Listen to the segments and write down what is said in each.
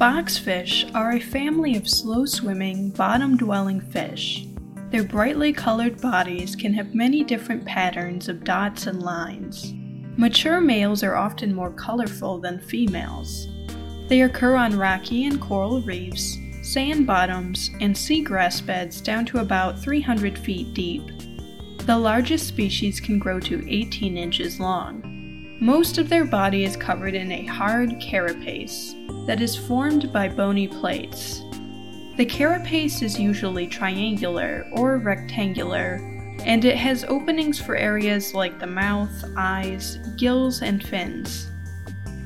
Boxfish are a family of slow swimming, bottom dwelling fish. Their brightly colored bodies can have many different patterns of dots and lines. Mature males are often more colorful than females. They occur on rocky and coral reefs, sand bottoms, and seagrass beds down to about 300 feet deep. The largest species can grow to 18 inches long. Most of their body is covered in a hard carapace that is formed by bony plates. The carapace is usually triangular or rectangular, and it has openings for areas like the mouth, eyes, gills, and fins.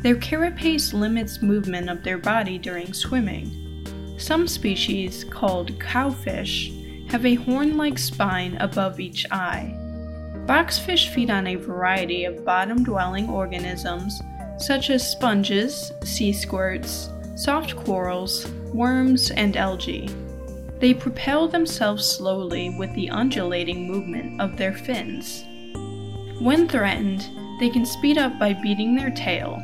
Their carapace limits movement of their body during swimming. Some species, called cowfish, have a horn like spine above each eye. Boxfish feed on a variety of bottom dwelling organisms such as sponges, sea squirts, soft corals, worms, and algae. They propel themselves slowly with the undulating movement of their fins. When threatened, they can speed up by beating their tail.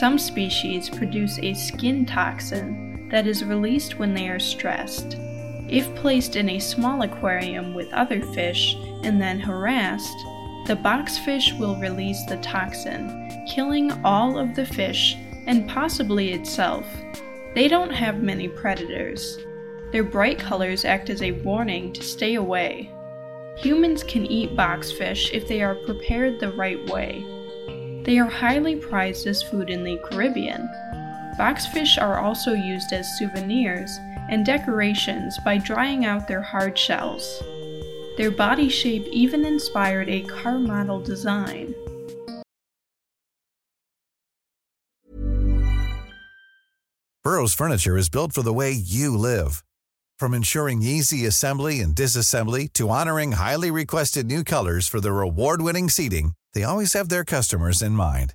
Some species produce a skin toxin that is released when they are stressed. If placed in a small aquarium with other fish and then harassed, the boxfish will release the toxin, killing all of the fish and possibly itself. They don't have many predators. Their bright colors act as a warning to stay away. Humans can eat boxfish if they are prepared the right way. They are highly prized as food in the Caribbean. Boxfish are also used as souvenirs and decorations by drying out their hard shells. Their body shape even inspired a car model design. Burrow's furniture is built for the way you live. From ensuring easy assembly and disassembly to honoring highly requested new colors for their award-winning seating, they always have their customers in mind.